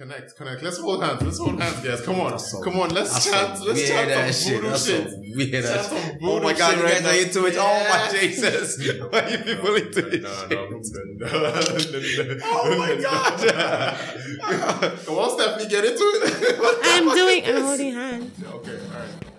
Connect, connect. Let's hold hands. Let's hold hands, guys. Come on, That's some- come on. Let's That's chant. some Let's weird chant ass some shit. voodoo That's shit. some weird Chant ass some Oh my god, shit you guys right are into it. Oh my Jesus. Why are you people into it? No, no, no. Oh my god. Come on, Stephanie, get into it. I'm doing. I'm holding hands. okay, all right.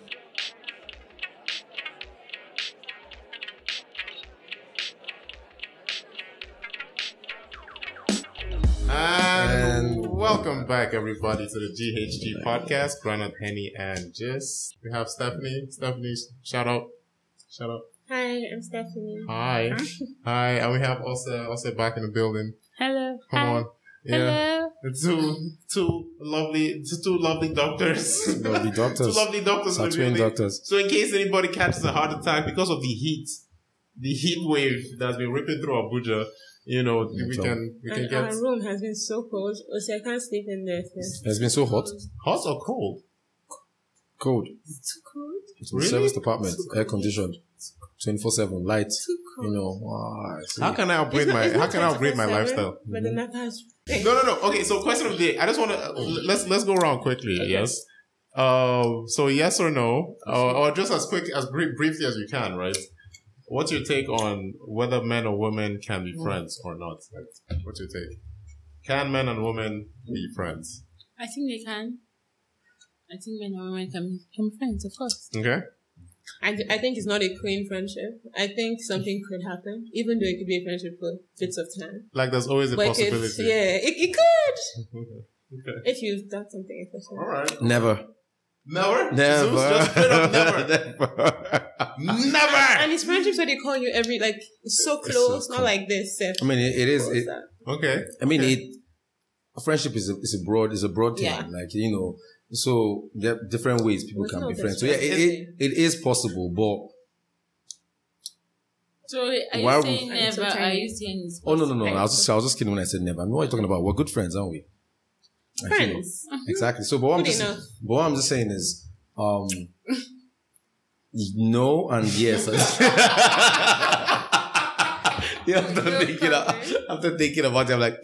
Back, everybody, to the GHG podcast. Granite, Henny, and Jess. We have Stephanie. Stephanie, shout out. Shout out. Hi, I'm Stephanie. Hi. Hi. And we have also also back in the building. Hello. Come Hi. on. Yeah. Hello. The two two lovely two lovely doctors. Lovely doctors. two lovely doctors in Our twin doctors. So in case anybody catches a heart attack because of the heat, the heat wave that's been ripping through Abuja, you know, we so- can we can And get our room has been so cold. Also, I can't sleep in there. It's It's been so hot. hot or cold. Cold. It's too cold. It's in Really? the service department. Air conditioned. 24 7. Light. Too cold. You know. Wow. How can I upgrade It's not- my it's how can I upgrade my 24/7, lifestyle? But the map has. No, no, no. Okay, so question of the day. I just want to let's let's go around quickly. Yes. Uh, so yes or no, uh, or just as quick as brie- briefly as you can, right? What's your take on whether men or women can be mm. friends or not? Like, what's your take? Can men and women be friends? I think they can. I think men and women can become friends, of course. Okay. I, I think it's not a clean friendship. I think something could happen, even though it could be a friendship for bits of time. Like there's always a But possibility. yeah, it, it could. Okay. If you've done something efficient. All right. Never. Never. Never. Zeus, just up never. Never. Never. And it's friendships that they call you every, like, it's so It's close, so not cool. like this. Seth. I mean, it, it is. It. Okay. I mean, Okay. it. A friendship is a, is a broad is a broad term. Yeah. Like you know, so there are different ways people It's can be friends. So yeah, it, it, it is possible, but So are you Why would- saying And so never? Are tiny. you saying it's oh no no no! I was just I was just kidding when I said never. I mean, what are you talking about? We're good friends, aren't we? I feel- Friends. Exactly. So, but what I'm just but what I'm just saying is, um, no and yes. yeah, after You're thinking, perfect. after thinking about it, I'm like,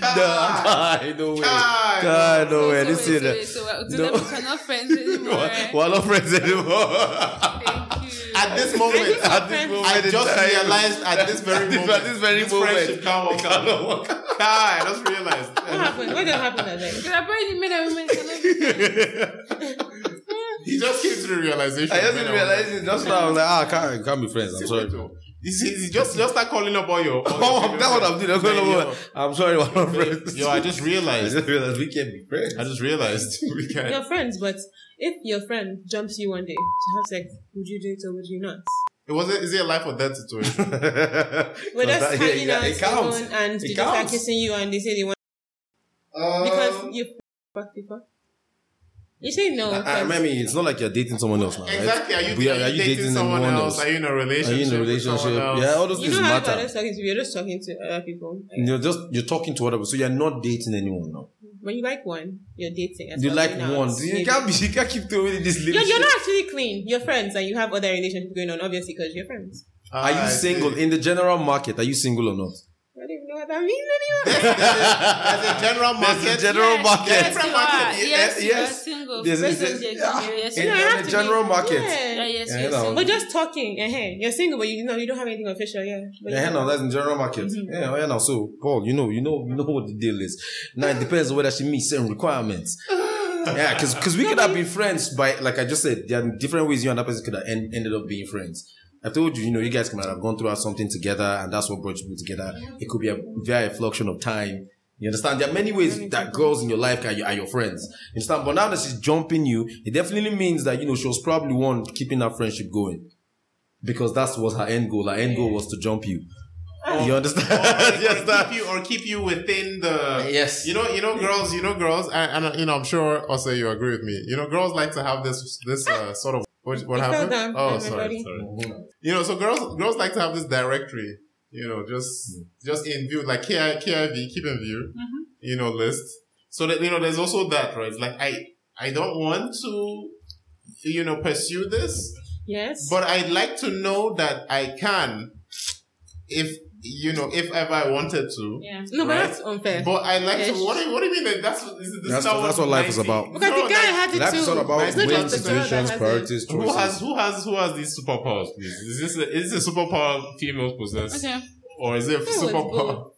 Kai. God, no way, Kai. God, no So, way. This wait, is so wait, so to No. them we cannot friends anymore. We're not friends anymore. Thank you. At this moment, At this moment I just time. realized at this very At this- moment, at this very moment, friendship can't work it cannot work out. Kai, I just realized. What happened? What just happened that day? Because apparently men and women cannot be friends. He just came to the realization. I just man, didn't realize it. Just now, I was like, ah, I can't, I can't be friends. I'm sorry. You see, you just just start calling up all your. all Oh, your that's what I'm doing. I'm, Man, going yo. I'm sorry, we're not friends. Yo, I just I realized. just realized we can't be friends. I just realized we You're can't. friends, but if your friend jumps you one day to have sex, would you do it or would you not? It wasn't. Is it a life or death situation? We're Because just that- hanging yeah, out it counts. and It they just start kissing you and they say they want because you fucked before. You say no. I, I 'cause- mean, it's not like you're dating someone else now, right? Exactly. Are you, We are, you dating, someone else? Are you in a Are relationship? you in a with relationship? someone else? Yeah, all those you things know how if matter. you're just talking to you're just talking to other people. You're just you're talking to other people, so you're not dating anyone now. When you like one, you're dating. You like starting out, one. You can't be. You can't keep doing this. little You're, you're not actually clean. You're friends and you have other relationships going on, obviously, because you're friends. Ah, are you I see. single in the general market? Are you single or not? I don't even know what that means anymore. There's a general market. There's a general Yes, market. Yes, Different you market. are. Yes, you are yes. single. There's a- Based on there's- yeah. experience. In, Yeah, in have the general be- market. Yeah. Yeah, yes, Yeah, you're no. single. But just talking, uh you're single, but you know you don't have anything official, yeah. But Yeah, you no, that's in general market. Mm-hmm. Yeah, yeah, no. So, Paul, you know, you know, you know what the deal is. Now it depends on whether she meets certain requirements. Yeah, because because we could have been friends by, like I just said, there are different ways you and that person could have en- ended up being friends. I told you, you know, you guys might have gone through something together, and that's what brought you together. It could be a very fluctuation of time. You understand? There are many ways that girls in your life are your friends. You understand? But now that she's jumping you, it definitely means that, you know, she was probably one keeping that friendship going. Because that was her end goal. Her end goal was to jump you. You understand? or, or understand? keep you or keep you within the Yes. you know you know girls you know girls and, and you know I'm sure also you agree with me you know girls like to have this this uh, sort of what, what happened? down oh, oh on my sorry. Body. sorry you know so girls girls like to have this directory you know just hmm. just in view like K- KIV keep in view you know list. So that you know there's also that right? Like I I don't want to you know pursue this Yes. but I'd like to know that I can if you know, if ever I wanted to. Yeah. No, but that's unfair. But I like to. What do you, what do you mean that that's this is this That's- not that's what life is about. because the guy had it Life too. is all about It's not just the girl that situations, has it. Who has who has who has these superpowers? Please, is this a, is this a superpower females possess, Okay. or is it a it's superpower?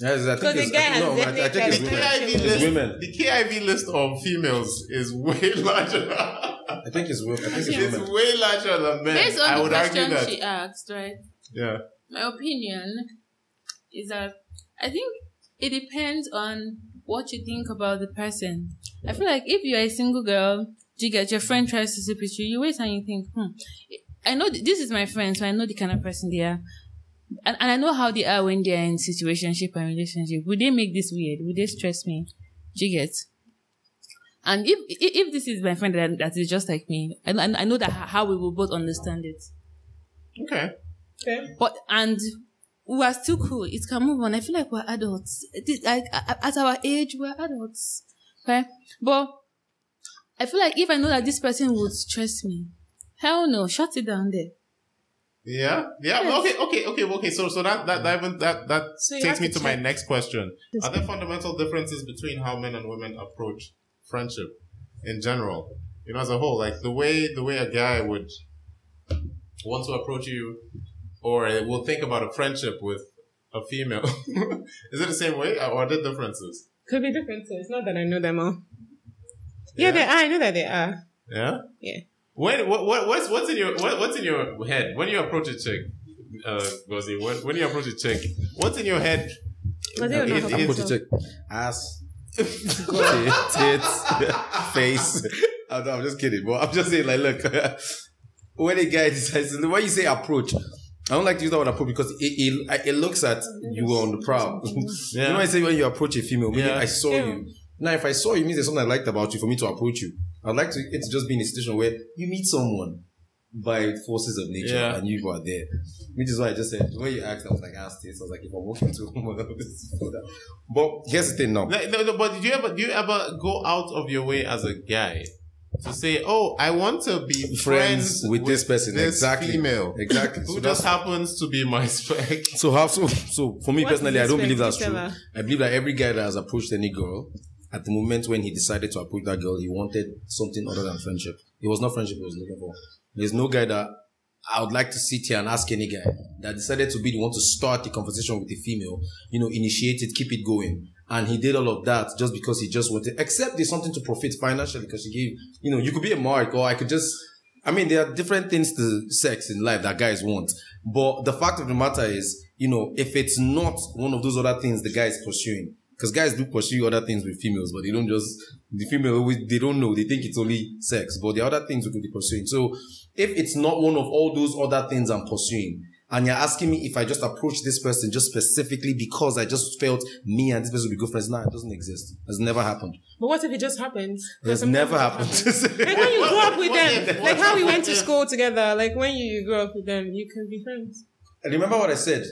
Yes, I Because think the it's, guy I no, I, I think it's The women. got- KIV It's list, women. the KIV list of females is way larger. I think it's women. I think it's it's women. way larger than men. Based on I the would argue question that. she asked, right? Yeah. My opinion is that I think it depends on what you think about the person. I feel like if you're a single girl, you get your friend tries to sleep with you, you wait and you think, hmm, I know th- this is my friend, so I know the kind of person they are. And, and I know how they are when they're in situationship and relationship. Would they make this weird? Would they stress me? Do you get? And if if, if this is my friend that, that is just like me, I, I I know that how we will both understand it. Okay. Okay. But and we are still cool. It can move on. I feel like we're adults. Like at our age, we're adults. Okay, but I feel like if I know that this person would stress me, hell no, shut it down there. Yeah. Yeah. well, Okay. Okay. Okay. Okay. So, so that that that even- that, that So takes me to to my next question. Are there fundamental differences between how men and women approach friendship in general? You know, as a whole, like the way the way a guy would want to approach you, or will think about a friendship with a female. Is it the same way, or are there differences? Could be differences. Not that I know them all. Yeah, they are. I know that they are. Yeah. Yeah. When what, what what's what's in your what, what's in your head when you approach a chick, uh, Gozi? When, when you approach a chick, what's in your head? But they don't know It- how it- to Put your check. Ass. Tits. face. I'm, I'm just kidding, but I'm just saying, like, look, when a guy decides, when you say approach, I don't like to use that word approach because it, it, it looks at you on the prowl. You know, I say when you approach a female, meaning Yeah. I saw Yeah. you. Now, if I saw you, means there's something I liked about you for me to approach you. I'd like to it to just be in a situation where you meet someone by forces of nature Yeah. and you are there. Which is why I just said, when you asked, I was like, ask this. I was like, if I'm walking to a woman, this is for that. But here's the thing now. Like, no, no, but do you ever do you ever go out of your way as a guy to say, "Oh, I want to be Friends with this person, this exactly. female, Exactly. who So just happens to be my spec." So how so so for me What personally, I don't believe that's true. Tell. I believe that every guy that has approached any girl, at the moment when he decided to approach that girl, he wanted something other than friendship. It was not friendship he was looking for. There's no guy that I would like to sit here and ask any guy that decided to be the one to start the conversation with the female, you know, initiate it, keep it going. And he did all of that just because he just wanted, except there's something to profit financially because he gave, you know, you could be a mark or I could just, I mean, there are different things to sex in life that guys want. But the fact of the matter is, you know, if it's not one of those other things the guy is pursuing, because guys do pursue other things with females, but they don't just, the female always, they don't know, they think it's only sex, but the other things we could be pursuing. So if it's not one of all those other things I'm pursuing, and you're asking me if I just approach this person just specifically because I just felt me and this person would be good friends, nah, it doesn't exist. It's never happened. But what if it just happens? It's never it happened. happens. Like when you What- grow up with them, like how we went to school together. Like when you grow up with them, you can be friends. And remember what I said?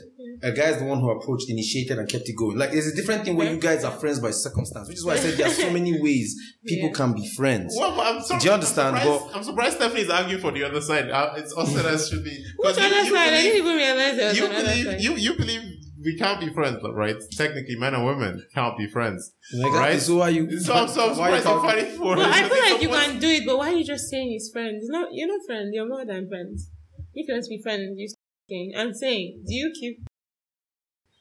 A guy is the one who approached, initiated, and kept it going. Like, there's a different thing where you guys are friends by circumstance, which is why I said there are so many ways people Yeah. can be friends. Well, I'm sorry, Do you understand? I'm surprised, But- I'm surprised Stephanie is arguing for the other side. Uh, it's us that should be. Which 'cause you- other you side? I believe- didn't even realize there was you believe side. you you believe we can't be friends, right? Technically, men and women can't be friends, Exactly. right? So why you? So I'm, so I'm why you surprised you're fighting for Well, it. I feel like you supposed- can do it, but why are you just saying it's friends? It's not, you're not friends. You're more than friends. If you want to be friends, you saying. I'm saying, do you keep?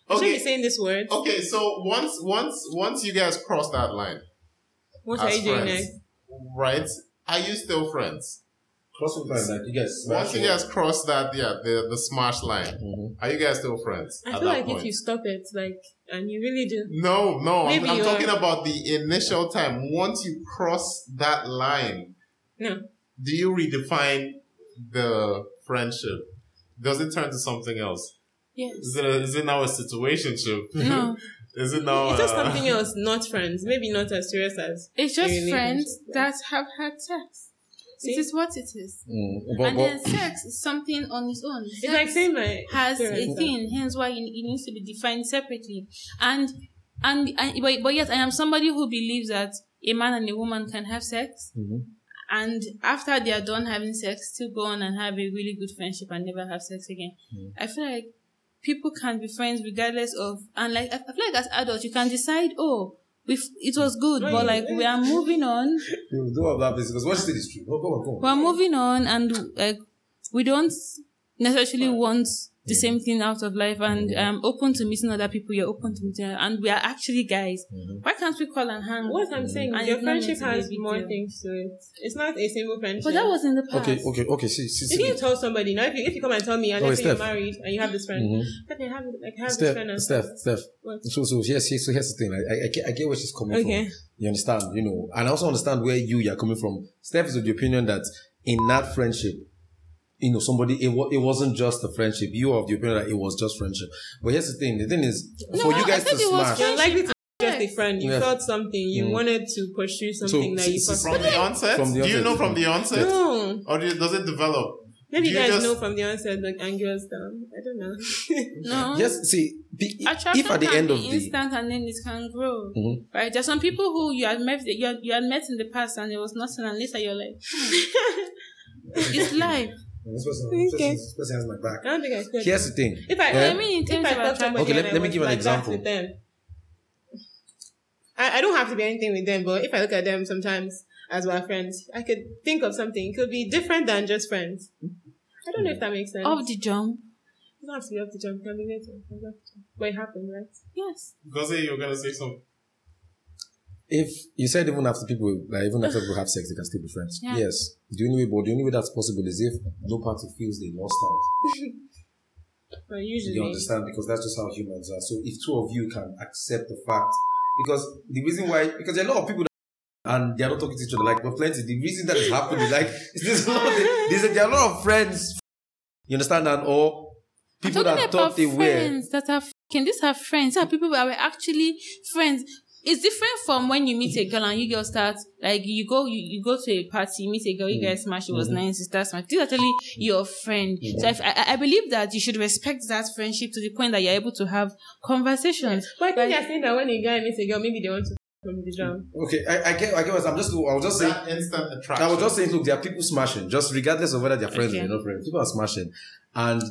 Okay. Should be saying this word. okay. So once once once you guys cross that line, What are as you doing friends, next? right? Are you still friends? Cross the line, like you guys. Once you guys cross that, yeah, the the smash line, Mhm. are you guys still friends? I at feel that like point? if you stop it, like, and you really do. No, no, I'm, I'm talking about the initial time. Once you cross that line, No. do you redefine the friendship? Does it turn to something else? Yes. Is it, a, is it now a situationship? No. is it now? It's just uh, something else, not friends. Maybe not as serious as. It's just friends that have had sex. See? It is what it is. Mm, but, and but, then sex is something on its own. It's like saying my has a thing, hence why it, it needs to be defined separately. And and, and but, but yes, I am somebody who believes that a man and a woman can have sex, Mhm. And after they are done having sex, still go on and have a really good friendship and never have sex again. Hmm. I feel like people can be friends regardless of, and like I feel like as adults you can decide, oh, we it was good, but like we are moving on. You don't have that because what you said is true. Go on, go on. We're moving on, and like we don't necessarily want the same thing out of life, and um, open to meeting other people. You're open to meeting, and we are actually guys. Why can't we call and hang? What I'm saying, And your it's not meant friendship to be a has more deal. things to it. It's not a single friendship. But that was in the past. Okay, okay, okay. See, see, You see. can tell somebody now if you, if you come and tell me and Oh, let's say you're married and you have this friend, Mhm. okay, have like have this friend and Steph, Steph. What? So, so here's, here's, so here's the thing. I, I, I, get, I get where she's coming Okay. from. You understand, you know, and I also understand where you're coming from. Steph is of the opinion that in that friendship, you know, somebody, it, wa- it wasn't just a friendship. You are of the opinion that it was just friendship. But here's the thing. The thing is, for I- you I guys to it smash, You're likely to just a friend. You Yeah. felt something. You Mm. wanted to pursue something that you s- s- thought. From the onset? From the Do you know from the onset? No. Or do you- does it develop? Maybe Do you you guys just- know from the onset like angers down. I don't know. No. yes, see, be- Attraction if at the can end be of the, instant and then it can grow. Mhm. Right? There's some people who you had met you had, you had met in the past and there was nothing and later you're like hmm. it's life. This person, Okay. person- this person has my back. I don't think I could. Here's the thing. If I, Yeah. I mean in if I of thought somebody Okay, let- let me was give an like that example. with them, I, I don't have to be anything with them, but if I look at them sometimes as my friends, I could think of something. It could be different than just friends. I don't know if that makes sense. Off the jump. It doesn't have to be up to jump. It can be later. It can be up to jump. But it happened, right? Yes. Because you were going to say something. If you said even after people, like even after people have sex, they can still be friends. Yeah. Yes. The only way, but the only way that's possible is if no party feels they lost out. But usually, You understand? Because that's just how humans are. So if two of you can accept the fact, because the reason why, because there are a lot of people that, and they are not talking to each other, like, but plenty, the reason that is happening, like, there's a lot of, there's a, there are a lot of friends, you understand that, or people that thought they were. friends that are can these are friends? These are people that were actually friends. It's different from when you meet a girl and you girls start like you go you, you go to a party, you meet a girl, you mm. guys smash, it was mm-hmm. nice, you start smash. This is actually your friend. So if, I, I believe that you should respect that friendship to the point that you're able to have conversations. but I think Right. they're saying that when a guy meets a girl, maybe they want to from the jump. Okay, I, I get, I get what I'm just, I was just saying, That instant attraction. I was just saying, look, there are people smashing, just regardless of whether they're friends Okay. or not friends. People are smashing. And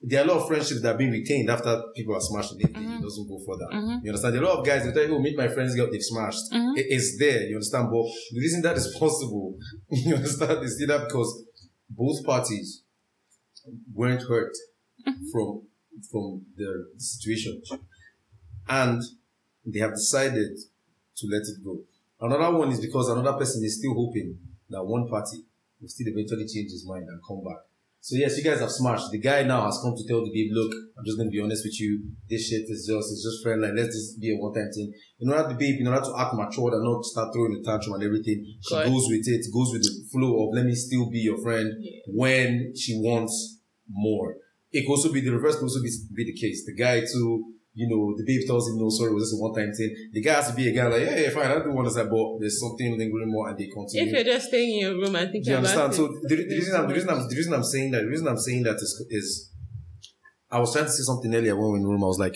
there are a lot of friendships that are being retained after people are smashing. It, it doesn't go further. Mm-hmm. You understand? There are a lot of guys that tell you, oh, meet my friends, girl, they've smashed. Mm-hmm. It- it's there, you understand? But the reason that is possible, you understand, is either because both parties weren't hurt mm-hmm. from from the situation. And they have decided to let it go. Another one is because another person is still hoping that one party will still eventually change his mind and come back. So yes, you guys have smashed. The guy now has come to tell the babe, look, I'm just gonna be honest with you. This shit is just, it's just friend. Like, let's just be a one-time thing. In order the babe, in order to act mature and not start throwing a tantrum and everything, she goes with it, goes with the flow of let me still be your friend when she wants more. It could also be the reverse. Could also be, be the case. The guy too, you know, the babe tells him no, sorry, it was just a one-time thing. The guy has to be a guy like, yeah, yeah, fine, I do want to say, but there's something lingering more, and they continue. If you're just staying in your room and thinking Do you understand? So the, the reason I'm the reason I'm the reason I'm saying that the reason I'm saying that is is I was trying to say something earlier when we were in the room. I was like,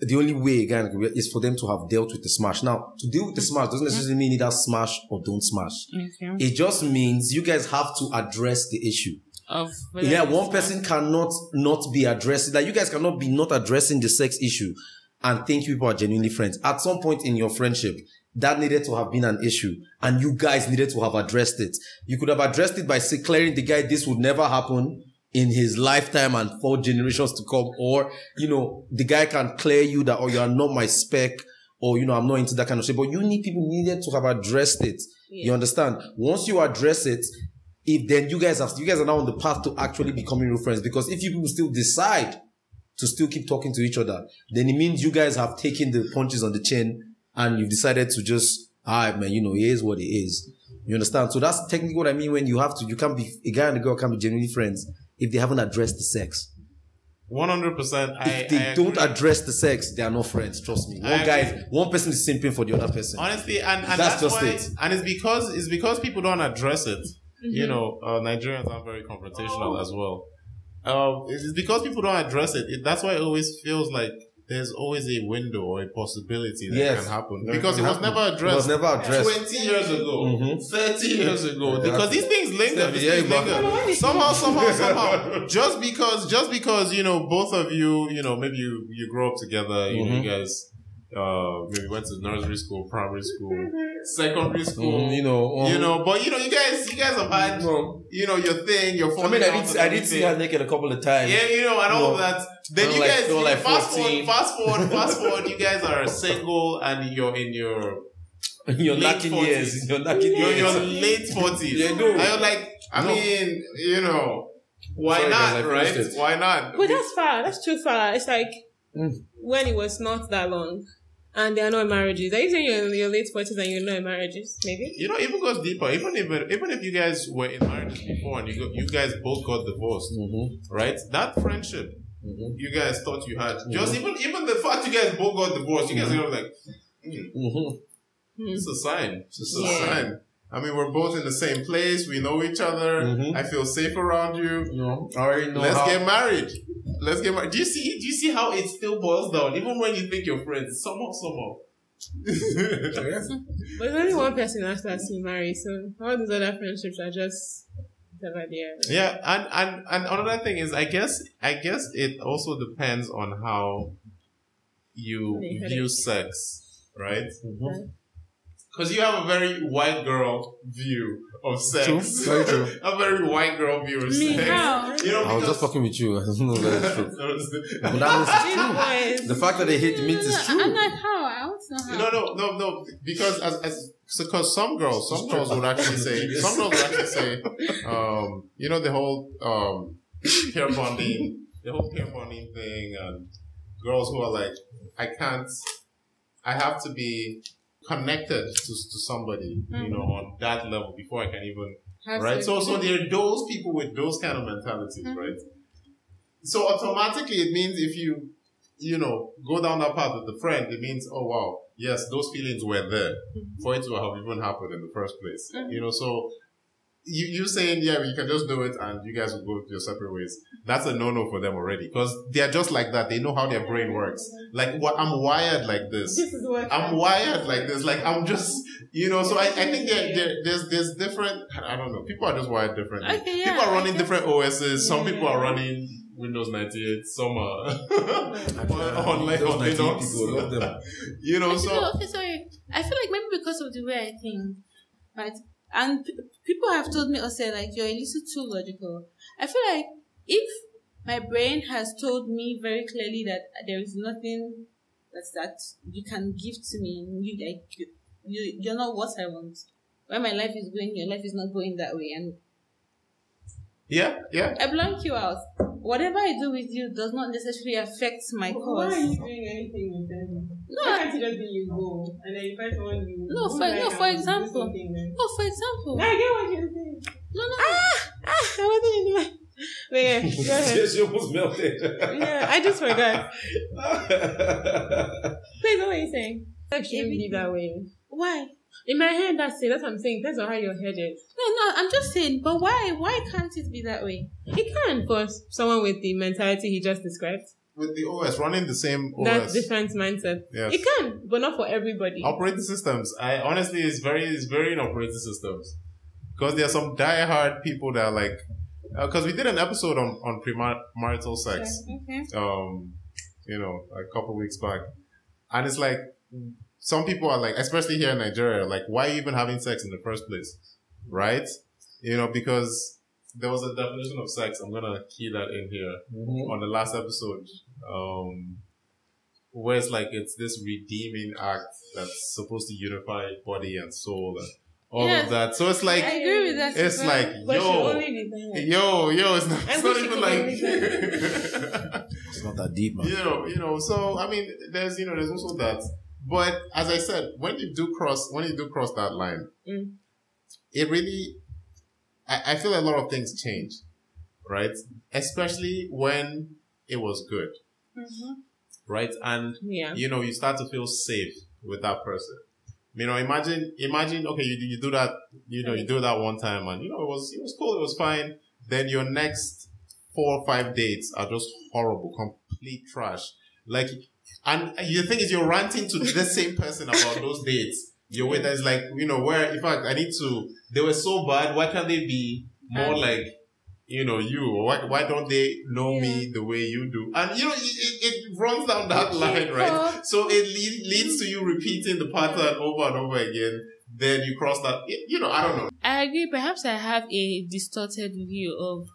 the only way again is for them to have dealt with the smash. Now, to deal with the smash doesn't necessarily mean either smash or don't smash. Okay. It just means you guys have to address the issue. Of Yeah, one person cannot not be addressing that. You guys cannot be not addressing the sex issue and think people are genuinely friends. At some point in your friendship, that needed to have been an issue, and you guys needed to have addressed it. You could have addressed it by say, clearing the guy this would never happen in his lifetime and four generations to come, or you know, the guy can clear you that, oh, you are not my spec, or you know, I'm not into that kind of shit. But you need people needed to have addressed it. You understand? Once you address it, if then you guys have you guys are now on the path to actually becoming real friends. Because if you people still decide to still keep talking to each other then it means you guys have taken the punches on the chin and you've decided to just ah man you know it is what it is. You understand? So that's technically what i mean when you have to you can't be a guy and a girl can't be genuinely friends if they haven't addressed the sex. 100%. I, if they I don't address the sex they are not friends trust me. One guy one person is simping for the other person. Honestly, and, and That's that's, just why, it. and it's because it's because people don't address it. Mm-hmm. You know, uh, Nigerians are very confrontational as well. Um, it's because people don't address it. it. That's why it always feels like there's always a window or a possibility that Yes. can happen That because can it was happen. never It was addressed. never addressed. 20 years ago, Mhm. 30 years ago, Yeah, because these things linger. Seven These years things linger. Somehow, somehow, somehow. Just because, just because, you know, both of you, you know, maybe you, you grow up together, you know, you guys, uh, maybe went to nursery school, primary school, secondary school, Mhm, you know, um, you know, but you know, you guys, you guys have had, no. you know, your thing, your I mean, I did, I did see everything. her naked a couple of times. Yeah, you know, and all No. of that. Then I'm you like- guys, feel you like fast 14. forward, fast forward, fast forward. You guys are single and you're in your In your Late knocking 40s. years. In your knocking you're in your late forties. Yeah, no. And you're like, I No. mean, you know, why Sorry, not, right? it. Why not? But that's far. That's too far. It's like Mm. when it was not that long, and there are no marriages. Are you saying you're in your late forties and you're not in marriages? Maybe. you know, even goes deeper. Even if even if you guys were in marriages before and you go, you guys both got divorced, Mhm, right? That friendship mhm, you guys thought you had, just even even the fact you guys both got divorced, you guys are like. Hmm. It's a sign. It's just a Yeah. sign. I mean, we're both in the same place. We know each other. Mhm. I feel safe around you. You know, I already know Let's how. get married. Let's get married. Do you see? Do you see how it still boils down? Even when you think you're friends, somehow, somehow. Yeah. But there's only one person after us to marry, so all these other friendships are just whatever they are. yeah, and and and another thing is, I guess, I guess it also depends on how you view sex, right? Mhm. Because you have a very white girl view of sex. True. Very true. a very white girl view of Me, sex. how? You know, I was just fucking with you. I don't know that is true. But that These means boys. the fact that they hate No, means no, it's true. I'm like, how? I want to know how. No, no, no, no. Because as as because some girls, some girls would actually say, some girls would actually say, um, you know, the whole um, pair bonding, the whole pair bonding thing, and girls who are like, I can't, I have to be connected to, to somebody, you know, on that level before I can even Have right? So, so there are those people with those kind of mentalities, Mhm. right? So automatically, it means if you, you know, go down that path with the friend, it means, oh wow, yes, those feelings were there for it to have even happened in the first place. Mhm. You know, so you you saying yeah, you can just do it and you guys will go your separate ways. That's a no no for them already because they are just like that. They know how their brain works. Like what I'm wired like this. This is what I'm wired like this. Like I'm just, you know. So I, I think there, there, there's there's different. I don't know. People are just wired differently. Okay, yeah, people are running different OSs. Some people are running Windows 98. Some are on, on, like, Those on 19 Linux. people, love them. you know. I feel- So okay, sorry. I feel like maybe because of the way I think, right? And p- people have told me also like you're a little too logical. I feel like if my brain has told me very clearly that there is nothing that's that you can give to me, you like you, you you're not what I want. Where my life is going, your life is not going that way, and yeah, yeah. I blank you out. Whatever I do with you does not necessarily affect my Why are cause. you doing anything with them? No, Why can't you just be you go and then you find someone you No, for- like no, for example. something then? Oh, for example, I get what you're saying. no, no, Ah, ah, I wasn't in the Wait, yeah, go ahead. she almost melted. Yeah, I just forgot. Wait, what were you saying? Sex shouldn't be that way. why? In my head, that's it. That's what I'm saying. Depends on how your head is. No, no, I'm just saying, but why? Why can't it be that way? It can for someone with the mentality he just described. With the OS running the same That OS. different mindset. Yes. It can, but not for everybody. Operating systems. I honestly, it's very, it's very in operating systems because there are some die-hard people that are like, because we did an episode on on premarital sex. Okay. um, you know, a couple weeks back. And it's like, some people are like, especially here in Nigeria, like, why are you even having sex in the first place? Right? You know, because there was a definition of sex. I'm going to key that in here Mhm. on the last episode. Um, where it's like, it's this redeeming act that's supposed to unify body and soul and all Yes. of that. So it's like, I agree with that. it's like, yo, only did that. yo, yo, it's not, I it's not even like, It's not that deep, man. you know, you know. So I mean, there's you know, there's also that. But as I said, when you do cross, when you do cross that line, Mm. it really, I, I feel a lot of things change, right? Especially when it was good, Mhm. right? And Yeah. you know, you start to feel safe with that person. You know, imagine, imagine, okay, you, you do that, you know, you do that one time and, you know, it was, it was cool, it was fine. Then your next four or five dates are just horrible, complete trash. Like, and the thing is, you're ranting to the same person about those dates. You're with us, like you know, where in fact I need to. They were so bad. Why can't they be more like? You know, you. Why, why don't they know me the way you do? And you know, it, it, it runs down that line, right? So it lead, leads to you repeating the pattern over and over again. Then you cross that. You know, I don't know. I agree. Perhaps I have a distorted view of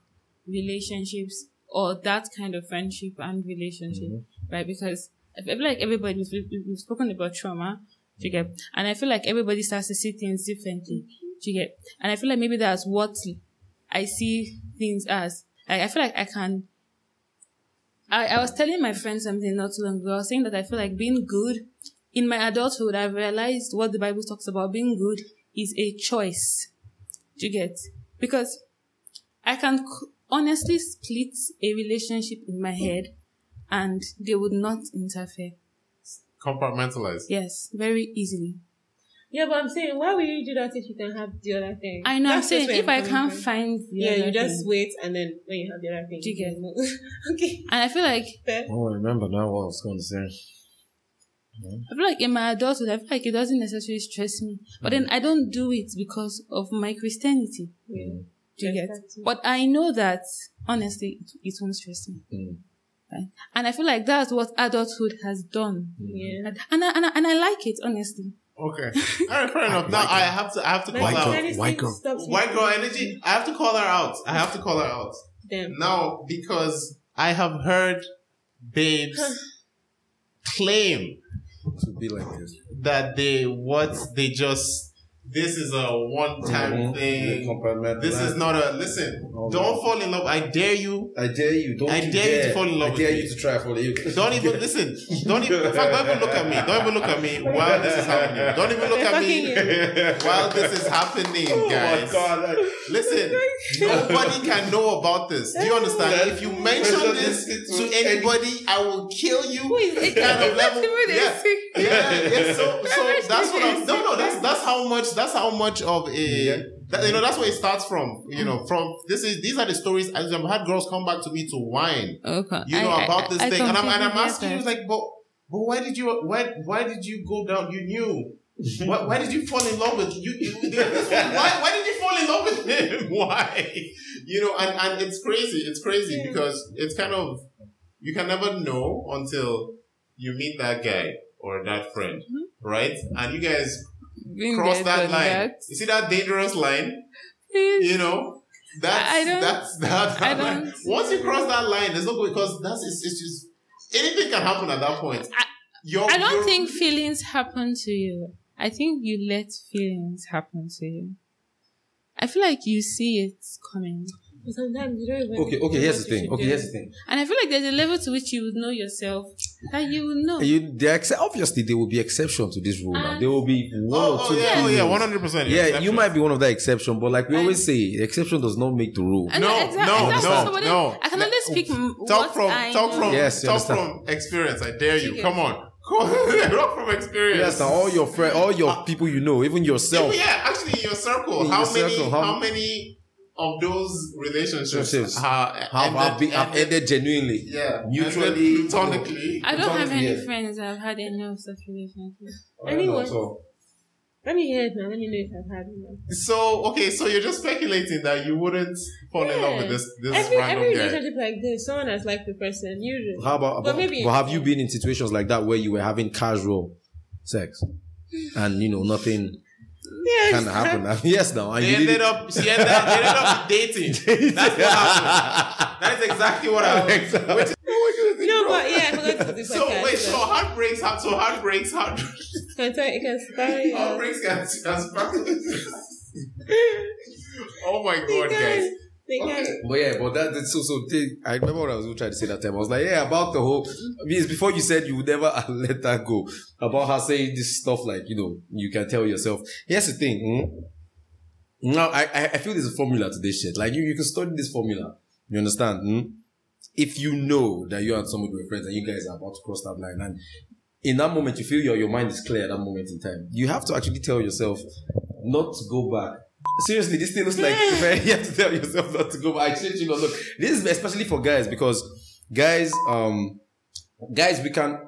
relationships or that kind of friendship and relationship, mm-hmm. right? Because I feel like everybody, we've, we've we've spoken about trauma, do you get? Mm-hmm. And I feel like everybody starts to see things differently, do you get? And I feel like maybe that's what I see things as. Like, I feel like I can I, I was telling my friend something not too long ago. I was saying that I feel like being good in my adulthood, I've realized what the Bible talks about being good is a choice. Do you get? Because I can honestly split a relationship in my head and they would not interfere. Compartmentalize. Yes, very easily. Yeah, but I'm saying, why will you do that if you can have the other thing? I know, That's I'm saying if I coming can't from. find the Yeah, other you just thing- wait and then when you have the other thing. Do you get? move. okay. and I feel like Fair. Oh, I remember now what I was going to say. I feel like in my adulthood, I feel like it doesn't necessarily stress me. But then I don't do it because of my Christianity. Yeah. Do you get? it. But I know that honestly, it, it won't stress me. Mm. Right? And I feel like that's what adulthood has done. Yeah. And, and, I, and, I, and I like it, honestly. Okay. All right, fair enough. Now I have to. I have to But call White out. girl. White girl. White girl energy. I have to call her out. I have to call her out. Them. Now, because I have heard babes claim To be like this. that they what they just this is a one time Mhm. thing. This is not a listen. Oh, don't no. fall in love. I dare you. I dare you. Don't I you dare you to fall in love I with dare me. you to try for you. Don't even listen. Don't even. In fact, don't even look at me. Don't even look at me while this is happening. Don't even look at me while this is happening, Oh guys. my god. Listen, nobody can know about this. Do you understand? If you mention this to anybody, I will kill you. Kind of level. Yeah, yeah. yeah. So, so that's what I'm. No, no. That's that's how much. That's how much of a. Yeah. That, you know, that's where it starts from. You know, from this is these are the stories. I've had girls come back to me to whine Okay. you know about this I thing, and I'm and I'm asking you like, but but why did you why why did you go down? You knew. why, why did you fall in love with you? you why why did you fall in love with him? Why? You know, and and it's crazy. It's crazy Yeah. because it's kind of you can never know until you meet that guy or that friend, Mm-hmm. right? And you guys Been cross there, that done line. that. You see that dangerous line? You know. That's I don't- that's that. I that line. don't- Once you cross that line, there's no good because that's it's, it's just anything can happen at that point. I- You're, I don't you're- think feelings happen to you. I think you let feelings happen to you. I feel like you see it coming. But sometimes you don't even. Okay, okay, here's the thing. Okay, here's the thing. And I feel like there's a level to which you would know yourself that you will know. You, there, ex- obviously, there will be exception to this rule. now. Ah. There will be oh, one Oh, or oh two. yeah, oh yeah, females. one hundred percent. Yeah, you might be one of that exception, but like we I- always say, the exception does not make the rule. And No, exactly- no, exactly. no, So, but then no. I can only speak Talk what from I talk know. from Yes, talk understand. from experience. I dare you. Okay. Come on, talk from experience. Yes, now all your friends, all your people you know, even yourself. Yeah, actually, in your circle, In how your many circle, how, how- many of those relationships Relationships ha- eh, have, have, been, have ended- ended genuinely. Yeah, Mutually- ended platonically. I don't have any Yeah. friends that have had any of such relationships. Oh, anyway. So, Let me hear it now. Let me know if I've had one. So okay, so you're just speculating that you wouldn't fall in love with Yeah. this this Every random every guy. relationship like this, someone has liked the person. Usually. how about, But about maybe- but have you been in situations like that where you were having casual sex and you know nothing Yes. kind of happened? yes, now and They you ended up she ended up, they ended up dating. That's what happened. That's exactly what happened. Which is, No, but yeah, I forgot to so podcast, wait, so heartbreaks, heart, so heartbreaks, heart, Can I tell you, can spy, uh, heartbreaks can, can sparkle. Oh my god, guys! But yeah, but that that's so so. Thing, I remember what I was trying to say that time. I was like, yeah, about the whole. It's before you said you would never let that go about her saying this stuff like you know you can tell yourself. Here's the thing. hmm? Now I I feel there's a formula to this shit. Like you you can study this formula. You understand? hmm? If you know that you and somebody were friends and you guys are about to cross that line and in that moment you feel your your mind is clear at that moment in time, you have to actually tell yourself not to go back. Seriously, this thing looks like you have to tell yourself not to go back. I shit you not. Look, this is especially for guys because guys, um, guys, we can